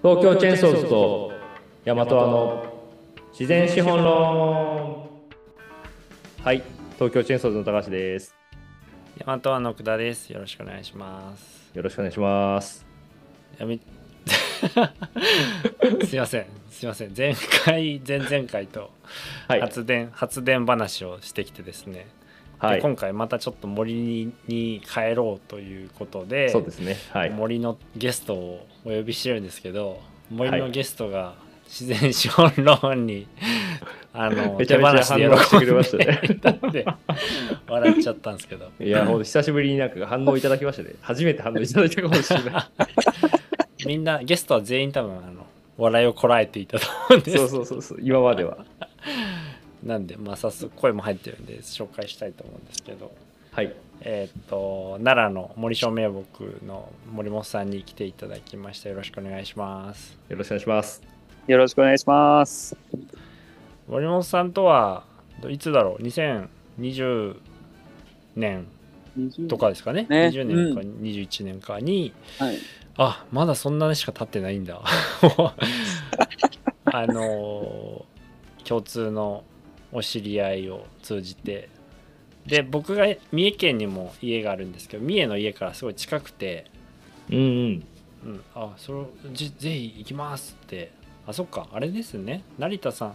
東京チェーンソーズと大和和の自然資本論はい東京チェーンソーズの高橋です大和和の久田です。よろしくお願いします。よろしくお願いしますやめ すいません。すいません。前回、前々回とはい発電、発電話をしてきてですね、はい。で今回またちょっと森にに帰ろうということで、そうですね。はい。森のゲストをお呼びしてるんですけど、森はい。のゲストが自然資本論に あのめちゃめちゃ反応してくれましたね。笑っちゃったんですけど。いやほんと久しぶりになんか反応いただきましたね。初めて反応いただいたかもしれない。みんなゲストは全員多分あの笑いをこらえていたと思うんです。そうそうそうそう。今まではなんでまあ早速声も入ってるんで紹介したいと思うんですけど。はい。えーっと奈良の森正明木の森本さんに来ていただきました。よろしくお願いします。よろしくお願いします。よろしくお願いします。森本さんとはいつだろう？2020年とかですかね？ね。20年か21年かに、はい。あまだそんなにしか経ってないんだ。あのー共通のお知り合いを通じて。で僕が三重県にも家があるんですけど三重の家からすごい近くて、うんうん。うん、あそれじぜひ行きますって。あそっか。あれですね。成田さん。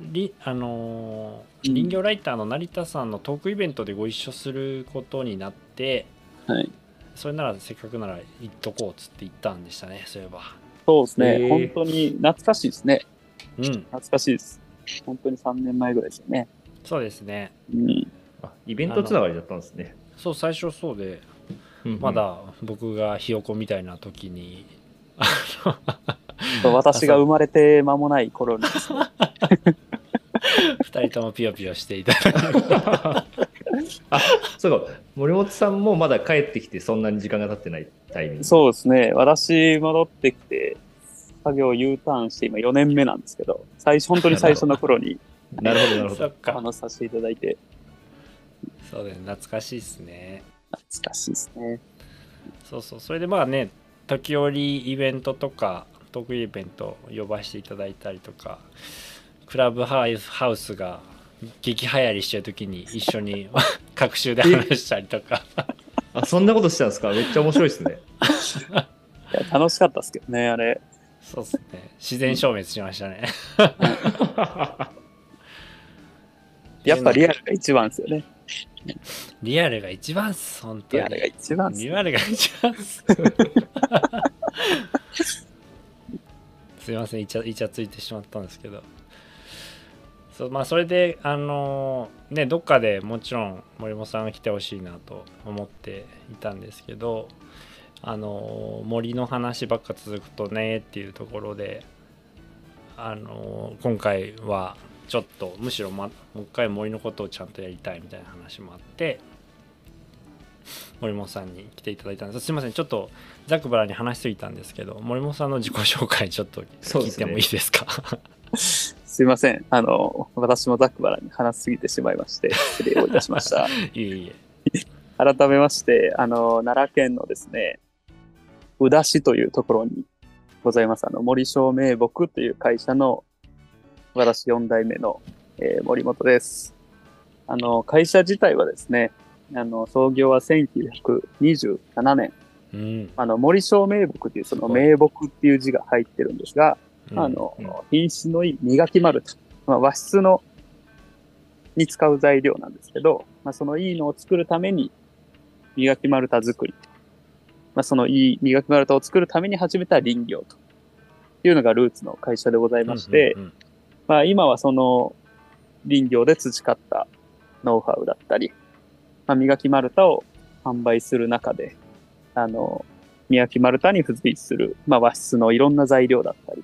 りあのーうん。林業ライターの成田さんのトークイベントでご一緒することになって。はい。それならせっかくなら行っとこうっつって行ったんでしたねそういえば。そうですね、本当に懐かしいですね。うん。懐かしいです。本当に3年前ぐらいですよね。そうですね。うん。あイベントつながりだったんですね。そう最初そうでうんうん。まだ僕がひよこみたいな時に 私が生まれて間もない頃にですね、2人ともピヨピヨしていた あそうか。森本さんもまだ帰ってきてそんなに時間が経ってないタイミング。そうですね、私戻ってきて、作業 U ターンして今4年目なんですけど、最初、本当に最初の頃になるほどなるほど。話しさせていただいて、そうです懐かしいですね。懐かしいですね。そうそう。それでまあね時折イベントとかトークイベント呼ばせていただいたりとかクラブハウスハウスが激流行りしてる時に一緒に 各週で話したりとか。あそんなことしたんですか？めっちゃ面白いですね。いや楽しかったですけどね、あれ。そうですね。自然消滅しましたね。やっぱリアルが一番ですよね。リアルが一番っす本当に。リアルが一番です。リアルが一番っす。すいませんイチャイチャついてしまったんですけど。そうまあそれであのねどっかでもちろん森本さんが来てほしいなと思っていたんですけどあの森の話ばっか続くとねっていうところであの今回はちょっとむしろ、ま、もう一回森のことをちゃんとやりたいみたいな話もあって森本さんに来ていただいたんですすいませんちょっとざっくばらんに話しすぎたんですけど森本さんの自己紹介ちょっと聞いてもいいですか？すいません。あの、私もざっくばらんに話しすぎてしまいまして、失礼をいたしました。いえいえ 改めまして、あの、奈良県のですね、宇田市というところにございます、あの、森照明木という会社の私4代目の、えー森本です。あの、会社自体はですね、あの、創業は1927年、うん。あの、森照明木というその名木っていう字が入ってるんですが、うん。あのうん、品質のいい磨き丸太、まあ、和室のに使う材料なんですけど、まあ、そのいいのを作るために磨き丸太作り、まあ、そのいい磨き丸太を作るために始めた林業というのがルーツの会社でございまして、うんうん。まあ、今はその林業で培ったノウハウだったり、まあ、磨き丸太を販売する中で、あの、磨き丸太に付随する、まあ、和室のいろんな材料だったり、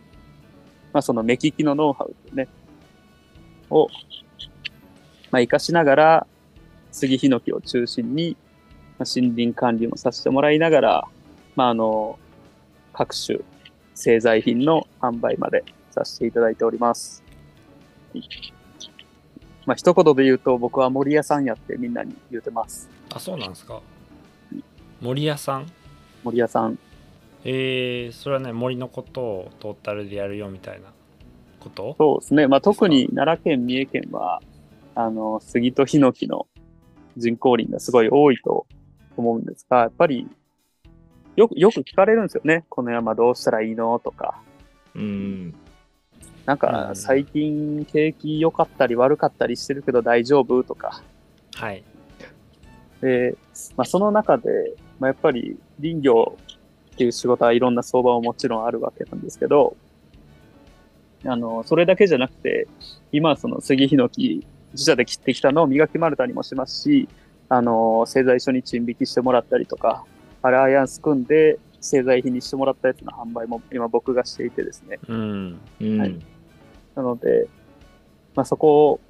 まあ、その目利きのノウハウね、を、まあ、活かしながら、杉ヒノキを中心に、まあ、森林管理もさせてもらいながら、まあ、あの、各種製材品の販売までさせていただいております。まあ、一言で言うと、僕は森屋さんやってみんなに言うてます。あそうなんですか森屋さん？森屋さん。えー、それはね森のことをトータルでやるよみたいなこと？そうですね。まあ、特に奈良県、三重県は、あの、杉とヒノキの人工林がすごい多いと思うんですが、やっぱり、よく、よく聞かれるんですよね。この山どうしたらいいのとか。うん。なんうんか、最近景気良かったり悪かったりしてるけど大丈夫とか。はいで、まあ、その中で、まあ、やっぱり林業っていう仕事はいろんな相場ももちろんあるわけなんですけど、あの、それだけじゃなくて、今はその杉ヒノキ自社で切ってきたのを磨き丸太にもしますし、あの、製材所に賃引きしてもらったりとか、アライアンス組んで製材品にしてもらったやつの販売も今僕がしていてですね。うんうん。はいなので、まあ、そこを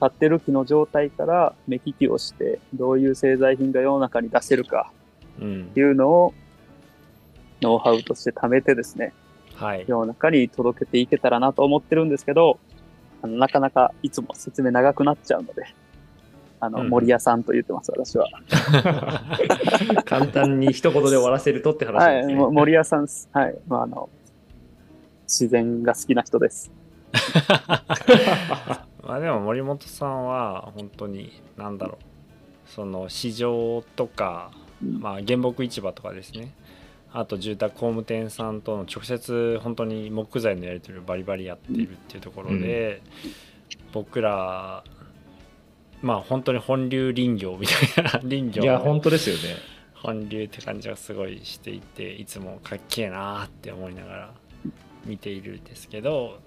立ってる木の状態から目利きをして、どういう製材品が世の中に出せるかうんっていうのをノウハウとして貯めてですね、はい世の中に届けていけたらなと思ってるんですけど、あのなかなかいつも説明長くなっちゃうので、あの、うん森屋さんと言ってます、私は。簡単に一言で終わらせるとって話はい、ですね。も森屋さんです。はい、まあ、あの、自然が好きな人です。まあでも森本さんは本当に何だろうその市場とか、うんまあ、原木市場とかですねあと住宅工務店さんとの直接本当に木材のやり取りをバリバリやっているっていうところで、僕らまあ本当に本流林業みたいな林業いや、の本当ですよね。本流って感じがすごいしていていつもかっけえなーって思いながら見ているんですけど、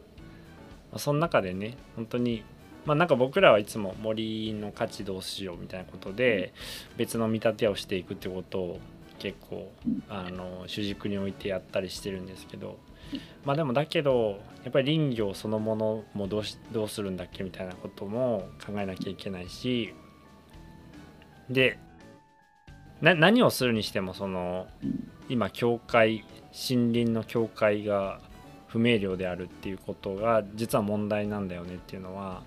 まあ、その中でね本当にまあなんか僕らはいつも森の価値どうしようみたいなことで別の見立てをしていくってことを結構あの主軸に置いてやったりしてるんですけど まあでもだけどやっぱり林業そのものもどうしどうするんだっけみたいなことも考えなきゃいけないしでな何をするにしてもその今教会森林の境界が不明瞭であるっていうことが実は問題なんだよねっていうのは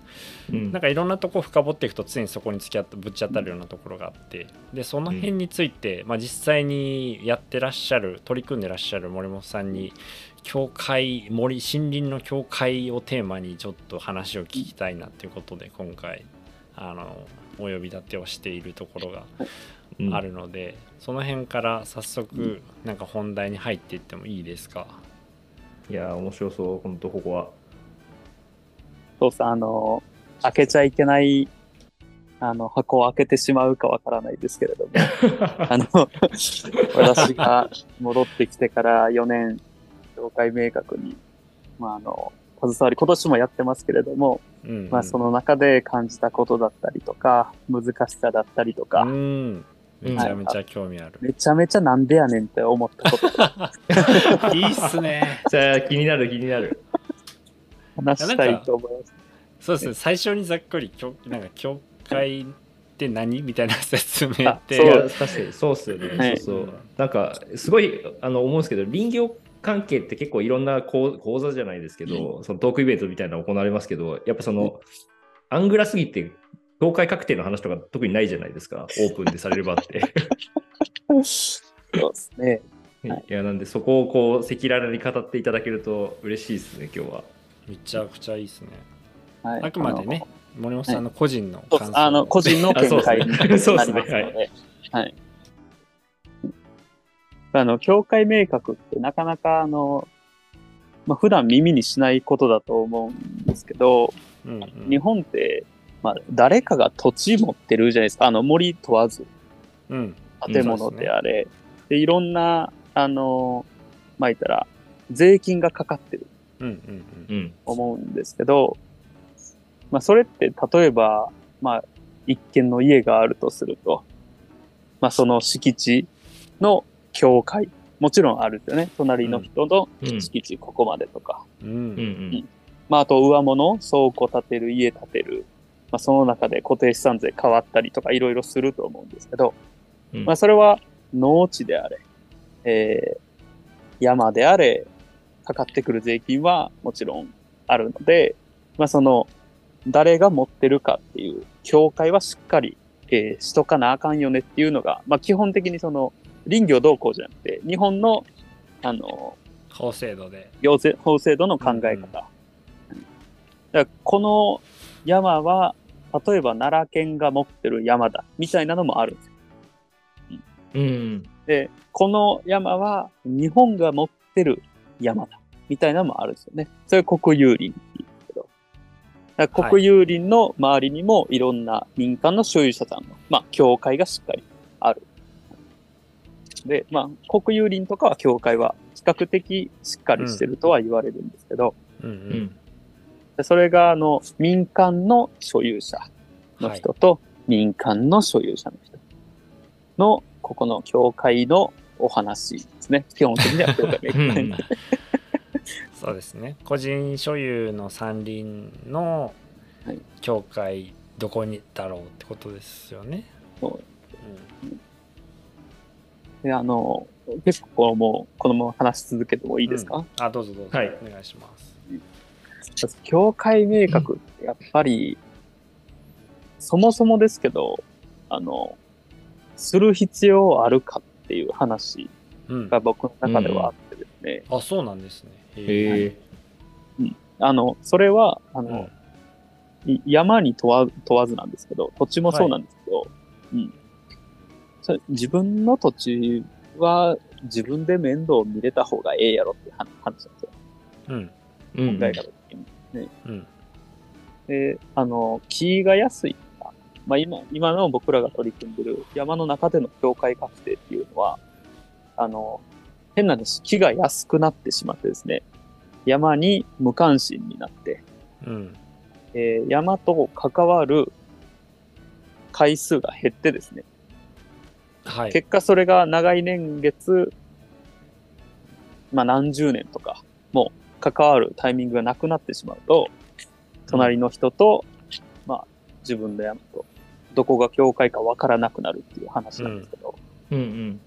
うん。なんかいろんなとこ深掘っていくと常にそこに突き当たぶち当たるようなところがあってでその辺について、まあ、実際にやってらっしゃる取り組んでらっしゃる森本さんに教会森森林の境界をテーマにちょっと話を聞きたいなっていうことで今回あのお呼び立てをしているところがうん。あるので、その辺から早速なんか本題に入っていってもいいですか？いや、面白そう、本当ここは。そうさ、あの、開けちゃいけない、あの、箱を開けてしまうかわからないですけれども、あの、私が戻ってきてから4年、業界明確に、まあ、あの、携わり、今年もやってますけれども、うんうん。まあ、その中で感じたことだったりとか、難しさだったりとか、うん。めちゃめちゃ興味ある、めちゃめちゃなんでやねんって思ったことと いいっすね。じゃあ、気になる、気になる。話したいと思います。そうですね。最初にざっくり教なんか教会って何みたいな説明って。いそう。や確かにそうっすよね、はい。そうそう。なんかすごいあの思うんですけど林業関係って結構いろんな講講座じゃないですけど、そのトークイベントみたいなの行われますけどやっぱその、アングラすぎて業界確定の話とか特にないじゃないですか。オープンでされる場って。そうですね。はい。い。やなんでそこをこう赤裸々に語っていただけると嬉しいですね今日は。めちゃくちゃいいですね。はい、あくまでね森本さんの個人のそう感想です。あの、個人の見解になります そうので。はい。あの、境界明確ってなかなか、あの、まあ、普段耳にしないことだと思うんですけど、うんうん。日本って、まあ、誰かが土地持ってるじゃないですか。あの、森問わず、うん。建物であれ。でいろんな、あの、まあ、言ったら、税金がかかってる。うんうんうん。思うんですけど、まあ、それって例えば、まあ、一軒の家があるとすると、まあ、その敷地の境界、もちろんあるんですよね。隣の人のうん。敷地ここまでとか。うん。ううん。うん。んまあ、あと上物、倉庫建てる、家建てる。まあ、その中で固定資産税変わったりとかいろいろすると思うんですけど、うん。まあ、それは農地であれ、えー山であれ、かかってくる税金はもちろんあるので、まあ、その、誰が持ってるかっていう境界はしっかり、えーしとかなあかんよねっていうのが、まあ、基本的にその、林業動向じゃなくて、日本のあの、法制度で。行政法制度の考え方。うんだからこの山は、例えば奈良県が持ってる山だ、みたいなのもあるんですよ。うん。で、この山は日本が持ってる山だ、みたいなのもあるんですよね。それ国有林って言うんですけど。国有林の周りにもいろんな民間の所有者さんの、まあ、協会がしっかりある。で、まあ、国有林とかは協会は比較的しっかりしてるとは言われるんですけど、うんううんん。でそれが、あの、民間の所有者の人と、民間の所有者の人の、ここの教会のお話ですね。基本的には教会うんがそうですね。個人所有の山林のはい教会、どこにだろうってことですよね。そうで、あの、結構もう、このまま話し続けてもいいですか、うんあ、どうぞどうぞ。はいお願いします。教会明確ってやっぱり、そもそもですけど、あの、する必要あるかっていう話うん。が僕の中ではあってですね、あ、そうなんですね。へえ。あの、それは、あの、うんい山に問わ問わずなんですけど、土地もそうなんですけど、うん。自分の土地は自分で面倒を見れた方がええやろっていう話なんですよ。うん。うん考え方的に。うん。で、あの、木が安い。まあ今、今の僕らが取り組んでる山の中での境界確定っていうのは、あの、変な話、木が安くなってしまってですね、山に無関心になって、うん。えー山と関わる回数が減ってですね、はい。結果それが長い年月、まあ何十年とか、もう関わるタイミングがなくなってしまうと、隣の人と、まあ自分の山と、どこが境界かわからなくなるっていう話なんですけど、うんうん。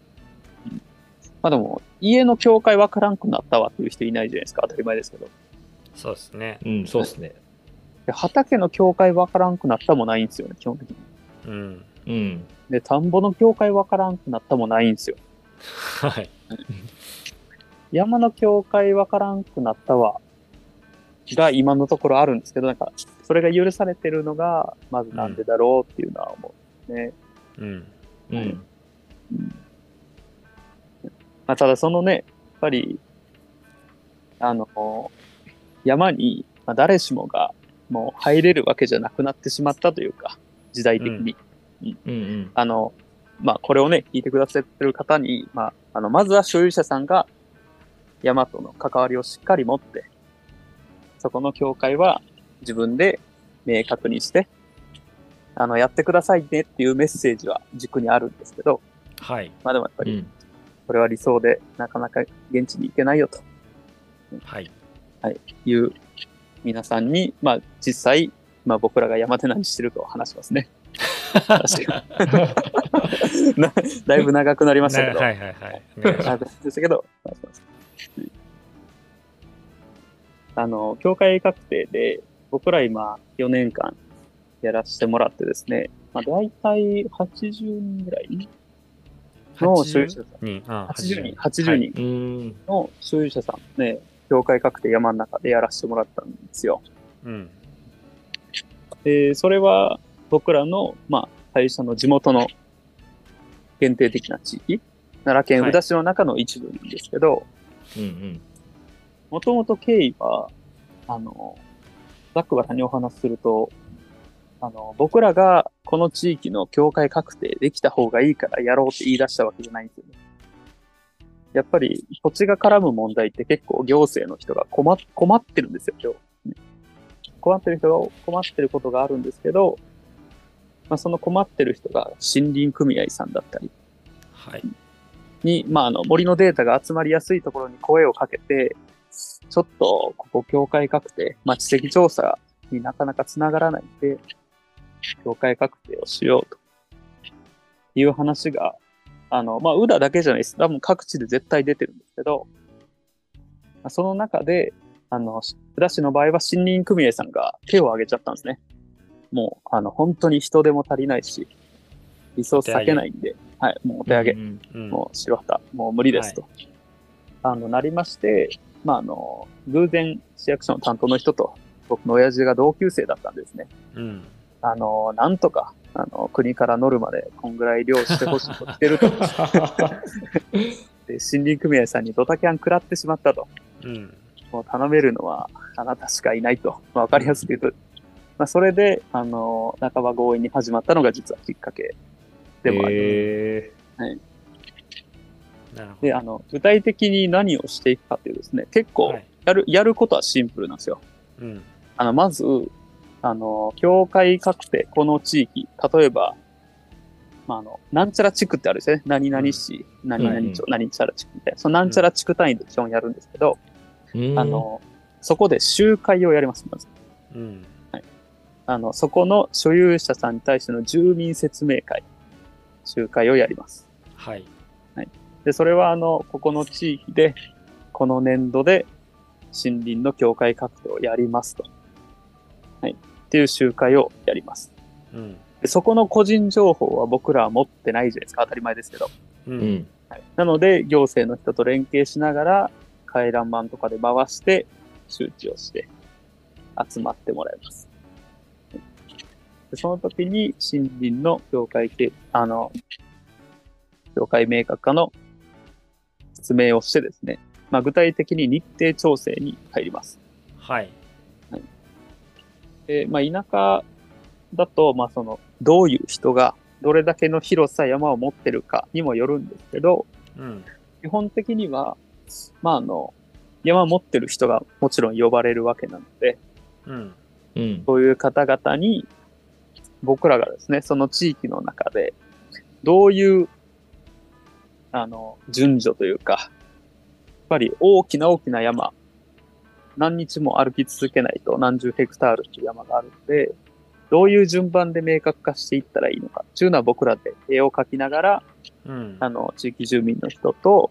まあでも、家の境界わからんくなったわっていう人いないじゃないですか、当たり前ですけど。そうですね。うん、そうですね。で畑の境界わからんくなったもないんですよね、基本的に。うん。うん。で、田んぼの境界わからんくなったもないんですよ。はい。山の境界わからんくなったわ、が今のところあるんですけど、なんか、それが許されてるのが、まずなんでだろうっていうのは思うんですね。うん。うん。まあ、ただそのね、やっぱり、あの、山に、まあ、誰しもがもう入れるわけじゃなくなってしまったというか、時代的に。うんうん。あの、まあ、これをね、聞いてくださってる方に、まあ、あの、まずは所有者さんが山との関わりをしっかり持って、そこの境界は自分で明確にして、あの、やってくださいねっていうメッセージは軸にあるんですけど、はい。まあでもやっぱり、うん。これは理想でなかなか現地に行けないよとはい。いう皆さんに、まあ実際、まあ僕らが山で何してるかを話しますね。だいぶ長くなりましたけど。はいはいはい。長くなりましたけど、あの、教会確定で、僕ら今4年間やらせてもらってですね、まあ大体80人ぐらいす。の所有者さん、80人。あ80人、80人うん。の所有者さんね、教会確定山の中でやらせてもらったんですよ。うん。で、それは僕らの、まあ、会社の地元の限定的な地域、奈良県宇陀市の中の一部なんですけど。もともと経緯は、あの、ざっくばさんにお話しすると、あの、僕らがこの地域の境界確定できた方がいいからやろうって言い出したわけじゃないんですよね。やっぱり土地が絡む問題って結構行政の人が困っ困ってるんですよ、今日。困ってる人が困ってることがあるんですけど、まあ、その困ってる人が森林組合さんだったりはい。に、まあ、あの森のデータが集まりやすいところに声をかけて、ちょっとここ境界確定、まあ、地籍調査になかなかつながらないんで、境界確定をしようという話が、あの、まあ、宇田だけじゃないです。多分各地で絶対出てるんですけど、まあその中で、あの、宇田市の場合は森林組合さんが手を挙げちゃったんですね。もう、あの、本当に人手も足りないし、リソース避けないんで、はい、もうお手上げ。うんうん。もう白旗、もう無理ですと。あの、なりまして、まあ、あの、偶然市役所の担当の人と僕の親父が同級生だったんですね。うん。あの、なんとか、あの、国からノルマでこんぐらい漁してほしいと来てると。で、森林組合さんにドタキャン食らってしまったと。うん。もう頼めるのはあなたしかいないと。まあ、わかりやすく言うと。まあ、それで、あの、半ば強引に始まったのが実はきっかけでもある。えなるほで、あの、具体的に何をしていくかというですね、結ど。構はい。やる、やることはシンプルなんですよ。うん。あの、まず、あの、境界確定、この地域、例えば、まあ、あの、なんちゃら地区ってあるんですよね。何々市、何々町、何ちゃら地区みたいな。そのなんちゃら地区単位で基本やるんですけど、ー、あの、そこで集会をやります、まず。うん。あの、そこの所有者さんに対しての住民説明会、集会をやります。はい。で、それは、あの、ここの地域で、この年度で森林の境界確定をやりますと。はい。っていう集会をやります。うん。でそこの個人情報は僕らは持ってないじゃないですか。当たり前ですけど。う。うんん。はい、なので、行政の人と連携しながら、回覧板とかで回して、周知をして、集まってもらいます。でその時に、森林の境界系、あの、境界明確化の説明をしてですね、まあ、具体的に日程調整に入ります。はい。で、まあ、田舎だと、まあ、その、どういう人が、どれだけの広さ山を持ってるかにもよるんですけど、うん。基本的には、まあ、あの、山を持ってる人がもちろん呼ばれるわけなので、うん。うん。そういう方々に、僕らがですね、その地域の中で、どういう、あの、順序というか、やっぱり大きな大きな山、何日も歩き続けないと何十ヘクタールっていう山があるので、どういう順番で明確化していったらいいのかっていうのは僕らで絵を描きながら、うん。あの、地域住民の人と、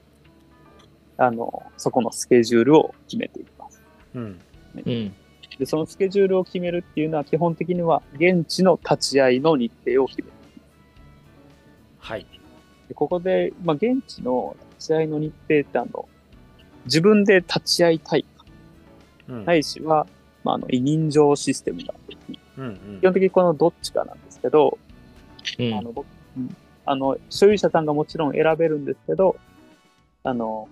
あの、そこのスケジュールを決めていきます。うん。うん。で、そのスケジュールを決めるっていうのは基本的には現地の立ち会いの日程を決める。はい。でここで、まあ、現地の立ち会いの日程ってあの、自分で立ち会いたいか、うん。ないしは、まあ、あの、委任状システムがうん。うん基本的にこのどっちかなんですけど、うんあの、僕、うんあの、所有者さんがもちろん選べるんですけど、あの、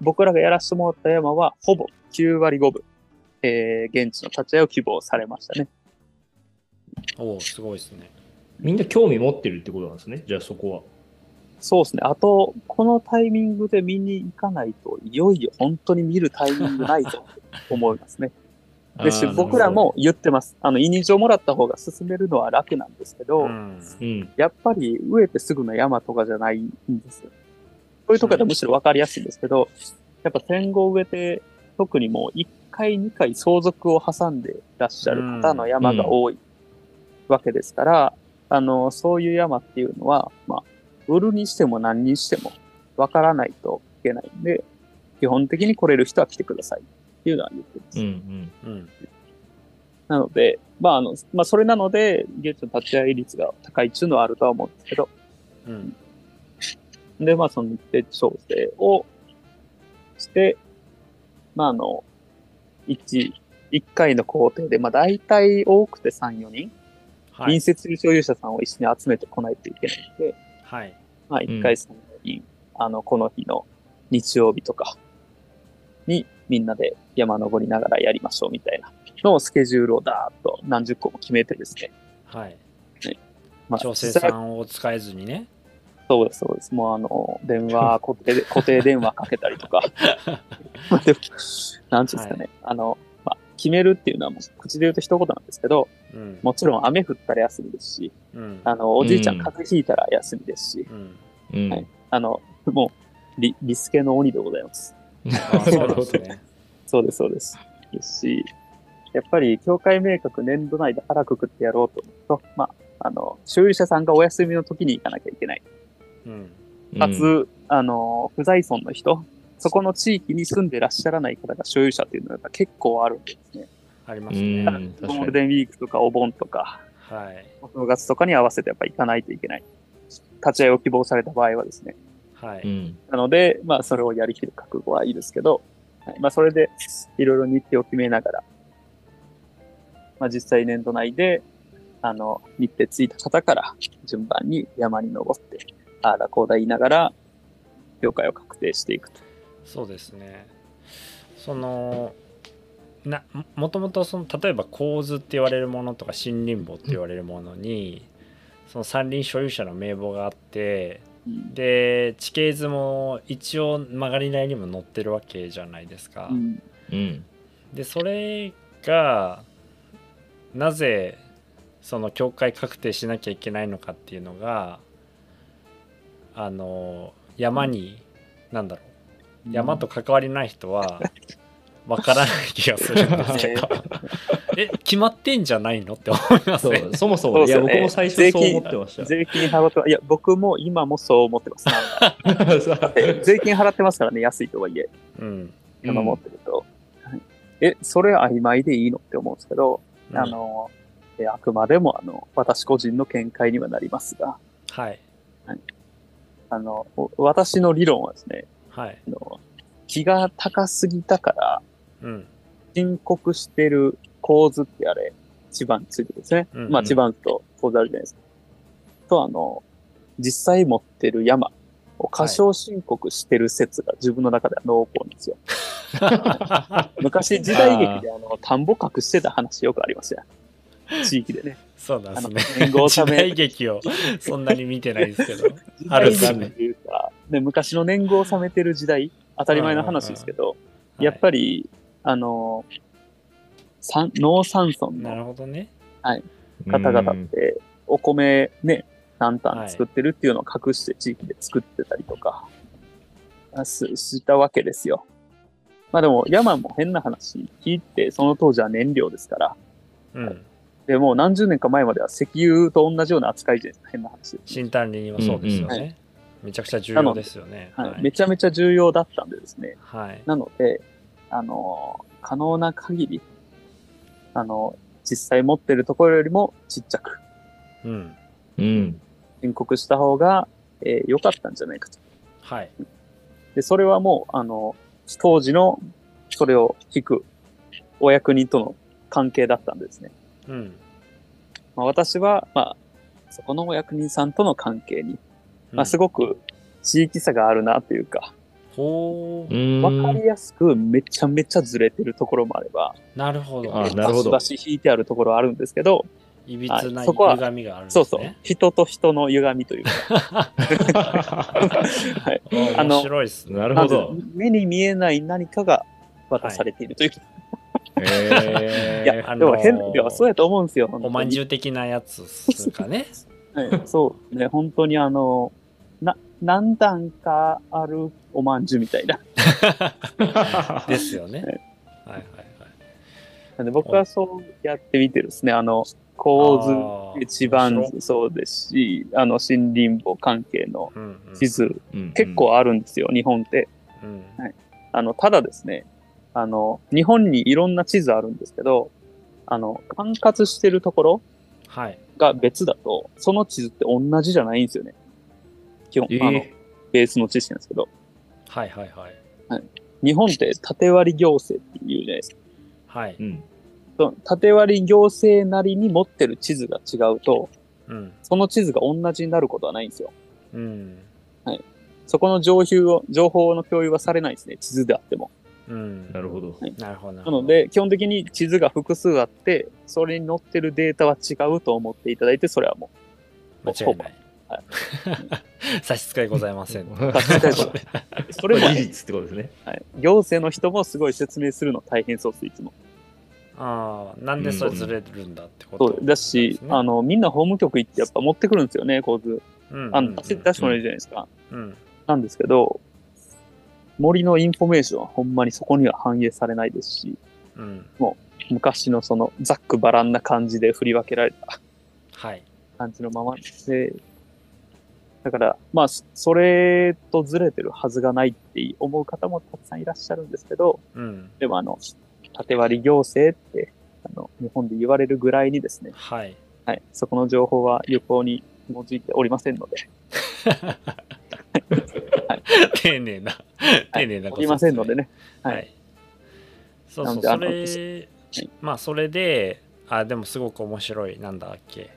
僕らがやらせてもらった山は、ほぼ9割5分、えー、現地の立ち会いを希望されましたね。おお、すごいですね。みんな興味持ってるってことなんですね？じゃあそこは。そうですね。あと、このタイミングで見に行かないと、いよいよ本当に見るタイミングないと思いますね。でしあー僕ら。も言ってます。あの、委任状もらった方が進めるのは楽なんですけど、うん。うん。やっぱり植えてすぐの山とかじゃないんですよ。そういうところでむしろ分かりやすいんですけど、やっぱ戦後植えて、特にもう1回2回相続を挟んでいらっしゃる方の山が多いわけですから、あの、そういう山っていうのは、まあ、売るにしても何にしても分からないといけないんで、基本的に来れる人は来てくださいっていうのは言ってます。うんうん。うん。なので、まあ、あの、まあ、それなので、現地の立ち会い率が高いっていうのはあるとは思うんですけど、うん。で、まあ、その日程調整をして、まあ、あの、一、一回の工程で、まあ、大体多くて3、4人、隣はい。接所有者さんを一緒に集めてこないといけないので、はい。まあ、一回3、4人、あの、この日の日曜日とかにみんなで山登りながらやりましょうみたいなのをスケジュールをダーッと何十個も決めてですね。はい。まあ、調整さんを使えずにね。そうです、そうです。もうあの、電話、固定で、固定電話かけたりとか。まあでも、なんていうんですかね。あの、まあ、決めるっていうのはもう口で言うと一言なんですけど、うん。もちろん雨降ったら休みですし、うん。あの、おじいちゃんうん風邪ひいたら休みですし、うん。うん。はいあの、もう、リリスケの鬼でございます。あそうですね。そうです、そうです。ですし、やっぱり、境界明確年度内だからくくってやろうと思うと、まあ、あの、所有者さんがお休みの時に行かなきゃいけない。うん。かつ、あの、不在村の人、そこの地域に住んでらっしゃらない方が所有者っていうのが結構あるんですね。ありまうん。すね。ゴールデンウィークとかお盆とか、はい。お正月とかに合わせてやっぱ行かないといけない。立ち会いを希望された場合はですね。はい。うん。なので、まあ、それをやりきる覚悟はいいですけど、はい、まあ、それで、いろいろ日程を決めながら、まあ、実際年度内で、あの、日程ついた方から順番に山に登って、ああだこうだ言いながら、了解を確定していくと。そうですね。そのなももともとその例えば構図って言われるものとか森林墓って言われるものに、その山林所有者の名簿があってうんで地形図も一応曲がり台にも載ってるわけじゃないですか。うんうん。でそれがなぜその境界確定しなきゃいけないのかっていうのがあの山に、なんだろう。山と関わりない人は わからない気がするんですけど え決まってんじゃないのって思いますねそもそも、いや、僕も最初そう思ってました。税金払って、いや、僕も今もそう思ってます。税金払ってますからね、安いとはいえ、うん。山持ってると。はい。え、それ曖昧でいいのって思うんですけど、うん。あの、えあくまでも、あの、私個人の見解にはなりますが、はいあの、お私の理論はですね、はいあの気が高すぎたから、うん申告してる構図ってあれ、地盤についてですね。うんうんまあ地盤と構図あるじゃないですか。と、あの、実際持ってる山を過小申告してる説が自分の中では濃厚なんですよ。昔時代劇であの、田んぼ隠してた話よくありますよ。地域でね。そうなんですね。あの年号時納め代劇をそんなに見てないですけど。時ある代んですね。劇というか、ね、昔の年号を納めてる時代、当たり前の話ですけど、やっり、ぱり、あの、山農山村なのるほどね。方々って、お米ね、何単作ってるっていうのを隠して地域で作ってたりとか、あすしたわけですよ。まあでも山も変な話聞いて、その当時は燃料ですから、うんでもう何十年か前までは石油と同じような扱いじゃないですか、変な話で。新丹林にはそうですよね、うんうんめちゃくちゃ重要ですよねはいめちゃめちゃ重要だったんでですね。はいなので、あの、可能な限り、あの、実際持ってるところよりもちっちゃくうんうん。申告した方が、えー良かったんじゃないかと。はいで、それはもう、あの、当時のそれを聞くお役人との関係だったんですね。うん。まあ、私は、まあ、そこのお役人さんとの関係に、まあ、すごごく地域差があるなというか、ほう。うん。わかりやすくめちゃめちゃずれてるところもあれば、なるほど。あなるほど。バシバシ引いてあるところはあるんんですけど、いびつなはいそこは歪みがあるんですそうねそう、人と人の歪みというか、はい。あの面白いっすね。なるほど。目に見えない何かが渡されているという。か、えいや、あのーでも変ではそうやと思うんですよ。おまんじゅう的なやつっすかね。はい、そう。ね、本当にあの、な、何段かあるおまんじゅうみたいな。ですよね。はい。はいはいなんで僕はそうやってみてですね、あの、構図、一番そうですし、あの、森林墓関係のうんうん。地図、うん結構あるんですよ、日本って。うん。あの、ただですね、あの、日本にいろんな地図あるんですけど、あの、管轄してるところはいが別だと、その地図って同じじゃないんですよね。基本、えーあの、ベースの知識なんですけど。はいはいはい日本って縦割り行政っていうね、はいうん。その縦割り行政なりに持ってる地図が違うと、うんその地図が同じになることはないんですよ。うんそこの情報を、情報の共有はされないですね。地図であっても。うん。なるほど。なるほど。ななので、基本的に地図が複数あって、それに載ってるデータは違うと思っていただいて、それはもう、間違いない。は差し支えございません。差し支えございません それも、これ事実ってことですね。はい、行政の人もすごい説明するの大変そうです、いつも。ああなんでそれずれるんだってことそうだし、あの、みんな法務局行ってやっぱ持ってくるんですよね、公図。うんあの、出して出してもらえるじゃないですか。うん。なんですけど、森のインフォメーションはほんまにそこには反映されないですし、うん。昔のそのざっくばらんな感じで振り分けられたはい。感じのままで、だから、まあ、そそれとずれてるはずがないって思う方もたくさんいらっしゃるんですけど、うん。でもあの、縦割り行政って、あの、日本で言われるぐらいにですね、はい。はい、そこの情報は有効に基づいておりませんので、丁寧な丁寧なおりませんのでね。は、はい。い。そうそうそれはい。まあそれであでもすごく面白いなんだっけ。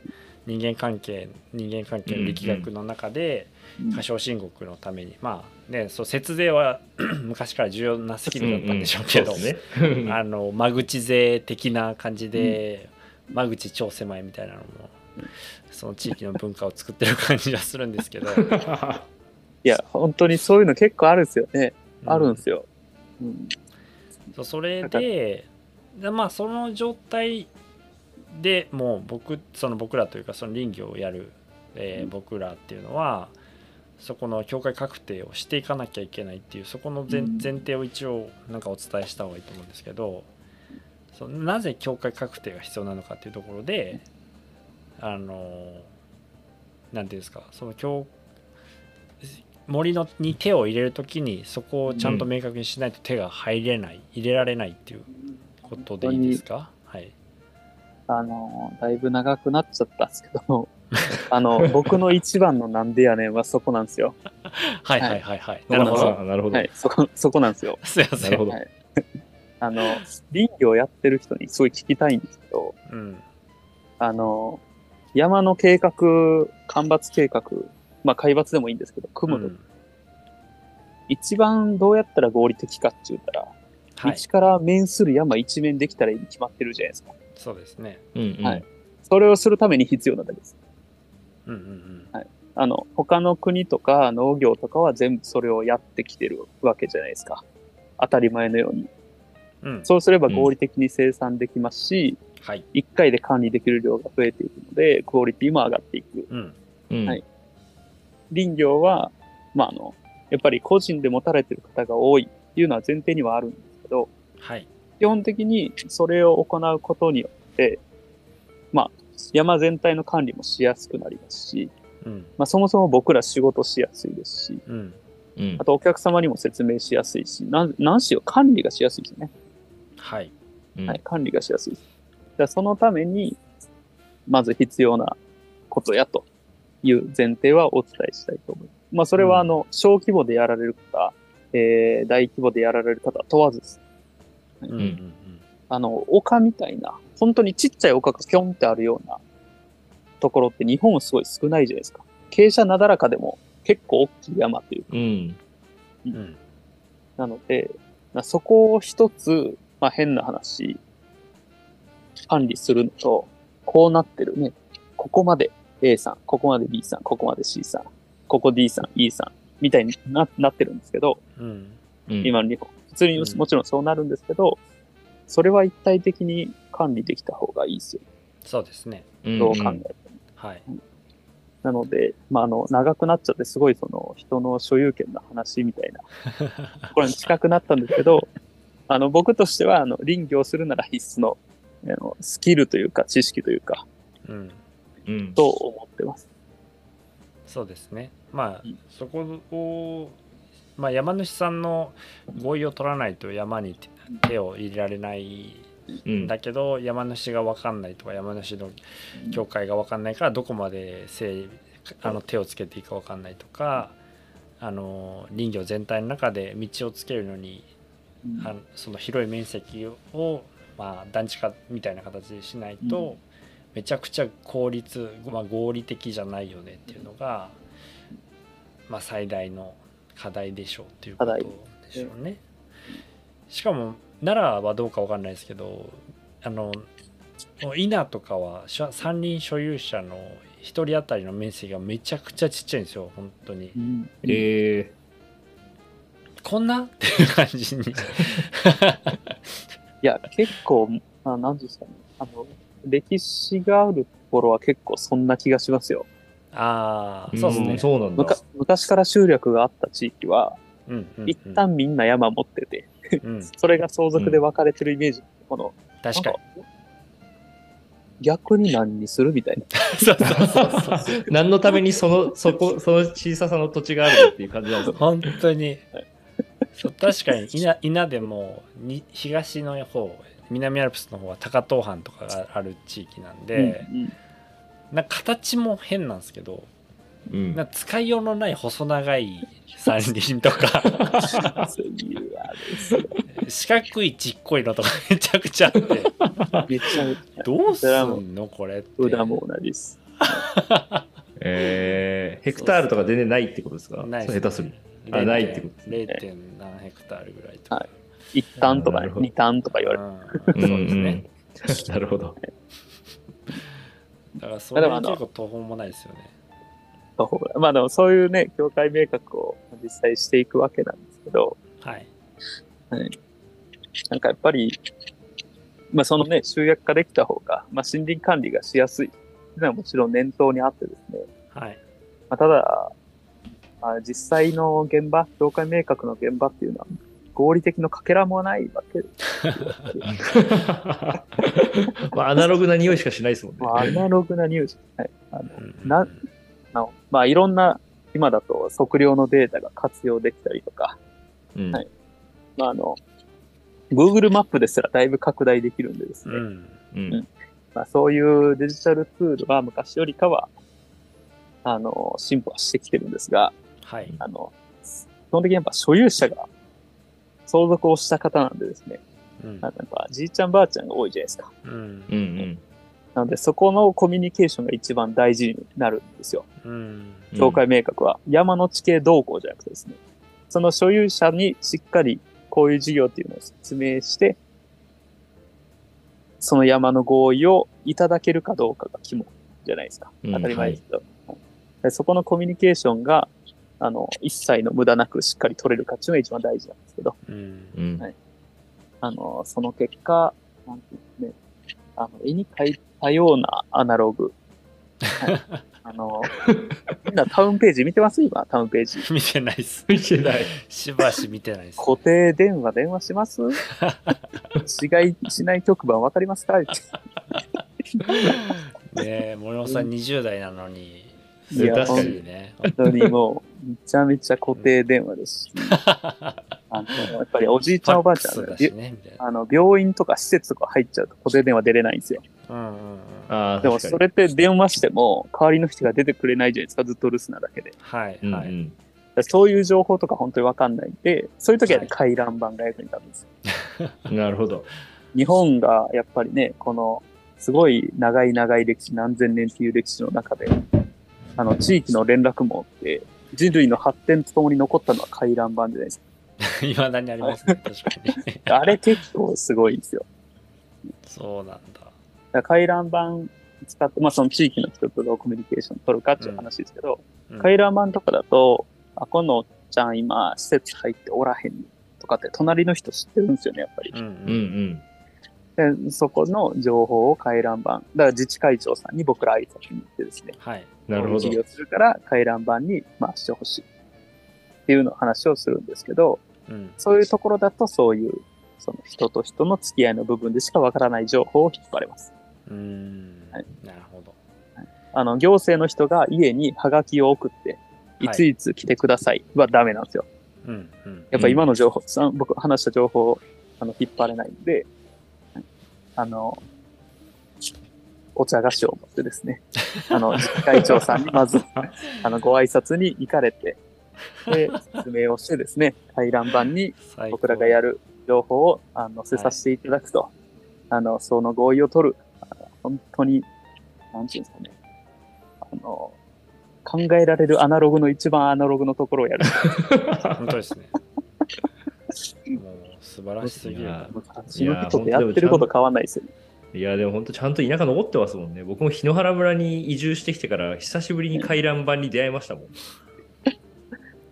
人間関係人間関係の力学の中でうん歌唱申告のために、まあねそう節税は 昔から重要なスキルだったんでしょうけど、んん。そうですね。あの間口税的な感じで、間口超狭いみたいなのもその地域の文化を作ってる感じがするんですけど いや、本当にそういうの結構あるんですよね。あるんですよ。うん。そうそれででまあその状態でもう僕その僕らというかその林業をやる、えー僕らっていうのはそこの境界確定をしていかなきゃいけないっていうそこの前提を一応なんかお伝えした方がいいと思うんですけどそのなぜ境界確定が必要なのかっていうところであのなんていうんですかその境森のに手を入れるときにそこをちゃんと明確にしないと手が入れない、入れられないっていうことでいいですか？はいあの、だいぶ長くなっちゃったんですけど、あの、僕の一番のなんでやねんはそこなんですよ。はいはいはいはいなるほどど。なるほど。はい、そこ、そこなんですよ。すいませなんるほど。はいあの、林業やってる人にすごい聞きたいんですけど、うんあの、山の計画、干ばつ計画、まあ海抜でもいいんですけど、組むの、うん。一番どうやったら合理的かって言ったら、はい。道から面する山一面できたらいいに決まってるじゃないですか。そうですね。うんうん。はい。それをするために必要なだけです。うんうんあの、他の国とか農業とかは全部それをやってきてるわけじゃないですか。当たり前のように。うんうん。そうすれば合理的に生産できますし、はい。一回で管理できる量が増えていくので、クオリティも上がっていく。うん。うん。はい林業は、まあ、あの、やっぱり個人で持たれてる方が多いっていうのは前提にはあるんですけど、はい。基本的にそれを行うことによって、まあ、山全体の管理もしやすくなりますし、うん。まあ、そもそも僕ら仕事しやすいですし、うん。うん。あとお客様にも説明しやすいし、なん何しろ管理がしやすいですよね。はい。うん。はい、管理がしやすい。です。だからそのために、まず必要なことやという前提はお伝えしたいと思います。まあ、それは、あの、小規模でやられる方、えー、大規模でやられる方問わずです。うんうんうんあの、丘みたいな、本当にちっちゃい丘がピョンってあるようなところって日本すごい少ないじゃないですか。傾斜なだらかでも結構大きい山というか。うんうんなので、まあそこを一つ、まあ変な話、管理するのと、こうなってるね。ここまで A さん、ここまで B さん、ここまで C さん、ここ D さん、E さん、みたいにななってるんですけど、うん。うん。今の日本。普通にうん。もちろんそうなるんですけど、それは一体的に管理できた方がいいですよ。そうですね。うん。どう考えて。も。はい。なので、まあ、あの、長くなっちゃって、すごいその、人の所有権の話みたいな、と ころに近くなったんですけど、あの、僕としては、あの、林業するなら必須の、あの、スキルというか、知識というか、うんうんと思ってます。そうですね。まあうん。そこを、まあ、山主さんの合意を取らないと山に手手を入れられないうんんだけど、山主が分かんないとか山主の境界が分かんないからどこまで整あの手をつけていいか分かんないとかあの林業全体の中で道をつけるのにうん。あのその広い面積を、まあ、団地化みたいな形でしないと、うんめちゃくちゃ効率、まあ、合理的じゃないよねっていうのが、まあ、最大の課題でしょうっていうことでしょうね。しかも奈良はどうかわかんないですけどあの稲とかは山林所有者の1人当たりの面積がめちゃくちゃちっちゃいんですよ本当に。うん。えこんな？っていう感じに。いや、結構、あなんですかね。あの、歴史があるところは結構そんな気がしますよ。ーああそうですね。んそうなんだ。昔から集落があった地域は、うんうんうん。一旦みんな山持ってて、うん。それが相続で分かれてるイメージ。この、確かに。逆に何にするみたいな。そうそうそうそう。何のためにそのそこその小ささの土地があるのっていう感じなんですね。本当に。そう確かに稲稲でもに東の方南アルプスの方は高遠藩とかがある地域なんで、うんなんか形も変なんですけどうん。な使いようのない細長い三輪とか。四角いちっこいのとかめちゃくちゃあってめっちゃ、どうすんのこれって。裏も同じです。えー、ヘクタールとか全然ないってことですか？ないそう下手する。あないってこと 0. 点何ヘクタールぐらいとか、はい1ターンとかなるほど2ターンとか言われる。うんそうですね、うん。なるほど。だからそれは結構途方もないですよねそうまあでもそういうね、境界明確を実際していくわけなんですけど、はいなんかやっぱり、まあそのね、集約化できた方が、まあ森林管理がしやすい。っていうのはもちろん念頭にあってですね、はいまあ、ただ、まあ、実際の現場、境界明確の現場っていうのは、合理的のかけらもないわけ。まあ、アナログな匂いしかしないですもんね。まあ、アナログなニュース。はい。あの、うん。なあのまあ、いろんな、今だと測量のデータが活用できたりとか、うん。はい。まあ、あの、Google マップですらだいぶ拡大できるんでですね、うん。うん。まあ、そういうデジタルツールは昔よりかは、あの、進歩はしてきてるんですが、はい。あの、基本的にやっぱ所有者が相続をした方なんでですね、うんなんかやっぱじいちゃんばあちゃんが多いじゃないですか。うんうんうんなのでそこのコミュニケーションが一番大事になるんですよ。うん境界明確は、山の地形動向じゃなくてですね、その所有者にしっかりこういう事業っていうのを説明して、その山の合意をいただけるかどうかが肝じゃないですか。うん当たり前ですけど。でそこのコミュニケーションが、あの、一切の無駄なくしっかり取れるかっていうのが一番大事なんですけど、うん。うん。はい。あの、その結果、なんていうんですね、あの、絵に描いたようなアナログ。はい、あの、みんなタウンページ見てます？今、タウンページ。見てないっす。見てない。しばし見てないっす。固定電話電話します？違いしない局番わかりますか？ねえ森本さん20代なのに。いや確かにいいね。本当にもう、めちゃめちゃ固定電話ですし、あの、やっぱりおじいちゃんおばあちゃんねあの、病院とか施設とか入っちゃうと固定電話出れないんですよ。うんうんでもそれって電話しても代わりの人が出てくれないじゃないですか、ずっと留守なだけで。うんはいはい、うんそういう情報とか本当にわかんないんで、そういう時はね、はい回覧板が役に立つんですよ。なるほど。日本がやっぱりね、このすごい長い長い歴史、何千年っていう歴史の中で、あの、地域の連絡網って、人類の発展とともに残ったのは回覧板じゃないですか。いまだにありますね確かにあれ結構すごいんですよ。そうなんだだから回覧板使って、まあその地域の人とどうコミュニケーション取るかっていう話ですけど、うん回覧板とかだと、あ、このおっちゃん今施設入っておらへんとかって隣の人知ってるんですよね、やっぱりう。んうんううんん。でそこの情報を回覧板。だから自治会長さんに僕ら挨拶に行ってですね、はいなるほど。事。業するから回覧板に回してほしいっていうのを話をするんですけど、うん。そういうところだとそういう、その人と人の付き合いの部分でしかわからない情報を引っ張れます。うーん。はい。なるほど。あの、行政の人が家にハガキを送って、いついつ来てくださいはダメなんですよ。うんうん。やっぱ今の情報、さ僕話した情報をあの引っ張れないんで、あの、お茶菓子を持ってですね、あの、会長さんにまず、あの、ご挨拶に行かれて、で、説明をしてですね、回覧板に僕らがやる情報をあの載せさせていただくと、あの、その合意を取る、あの本当に、なんていうんですかね、あの、考えられるアナログの一番アナログのところをやる。本当ですねもう素晴らしすぎるいや昔の人とやってること変わんないですよね。いや、でも本当ちゃんと田舎残ってますもんね。僕も檜原村に移住してきてから、久しぶりに回覧板に出会いましたもん。い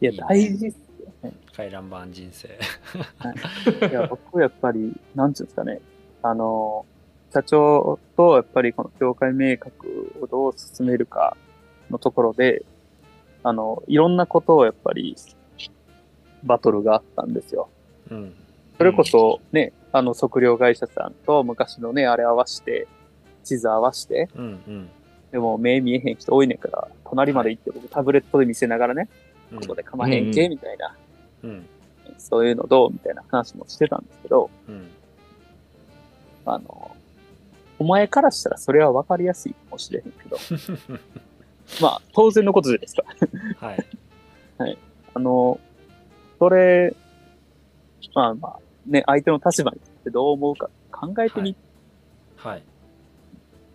や、大事っすよ回覧板人生いや、僕やっぱり、なんていうんですかね、あの、社長とやっぱりこの境界明確をどう進めるかのところで、あの、いろんなことをやっぱり、バトルがあったんですよ。うんそれこそね、あの、測量会社さんと昔のね、あれ合わして、地図合わして、うんうん。でも目見えへん人多いねんから、隣まで行って僕タブレットで見せながらね、うん。ここでかまへんけ、うんみたいな、うん。そういうのどうみたいな話もしてたんですけど、うん。あの、お前からしたらそれは分かりやすいかもしれへんけど、まあ、当然のことじゃないですか。はい。あの、それ、まあまあ、ね、相手の立場に立ってどう思うか考えてみはい。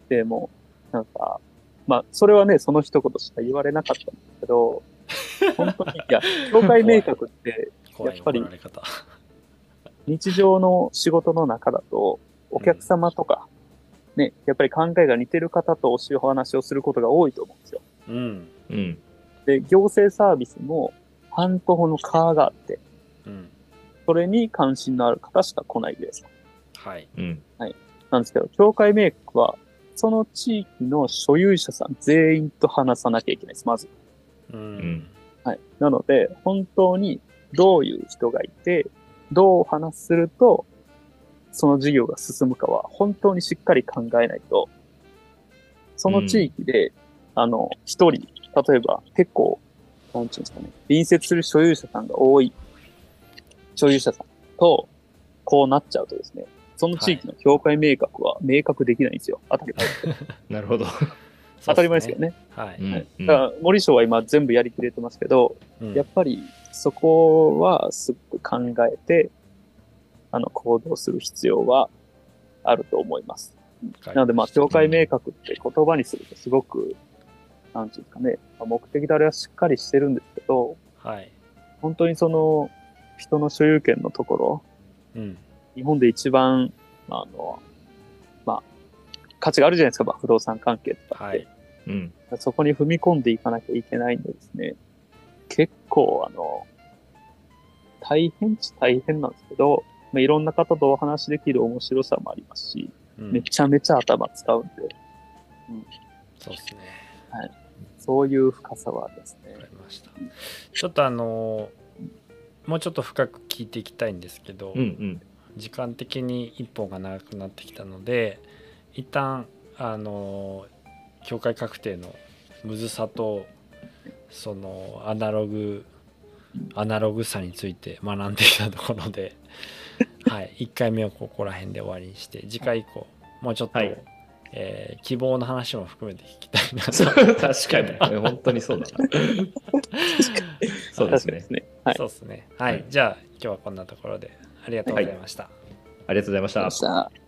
ても、なんか、まあ、それはね、その一言しか言われなかったんですけど、本当に、いや、境界明確って、やっぱり。日常の仕事の中だと、お客様とか、ね、やっぱり考えが似てる方とお話をすることが多いと思うんですよ。うん。うん。で、行政サービスも、半島の川があって、うん。それに関心のある方しか来ないです。はい。うん。なんですけど、境界明確は、その地域の所有者さん全員と話さなきゃいけないです、まず。ううんん。はい。なので、本当にどういう人がいて、どうお話しすると、その事業が進むかは、本当にしっかり考えないと、その地域で、あの、一人、例えば結構、なんていうんですかね、隣接する所有者さんが多い、所有者さんと、こうなっちゃうとですね、その地域の境界明確は明確できないんですよ。当たり前ですけど。なるほど。当たり前ですけどね。はい。うんはい。うんだから、森賞は今全部やりきれてますけど、うんやっぱりそこはすごく考えて、あの、行動する必要はあると思います。なので、まあ、境界明確って言葉にするとすごく、なんていうんですかね、まあ目的であれはしっかりしてるんですけど、はい。本当にその、人の所有権のところ、うん。日本で一番、あの、まあ、価値があるじゃないですか、まあ、不動産関係とかって。はい。うん。そこに踏み込んでいかなきゃいけないんでですね、結構、あの、大変っちゃ大変なんですけど、まあ、いろんな方とお話しできる面白さもありますし、うんめちゃめちゃ頭使うんで、そうですね。そういう深さはありますねわか。りました。ちょっとあのもうちょっと深く聞いていきたいんですけど、うんうん。時間的に一本が長くなってきたので一旦あの境界確定のむずさとそのアナログアナログさについて学んできたところで、はい、1回目をここら辺で終わりにして次回以降もうちょっと、はいえー希望の話も含めて聞きたいな 確かに。本当にそうだな。そうですね確かにです。ね。はい。そうですねはい、はいじゃあ今日はこんなところでありがとうございました、ありがとうございましたありがとうございました。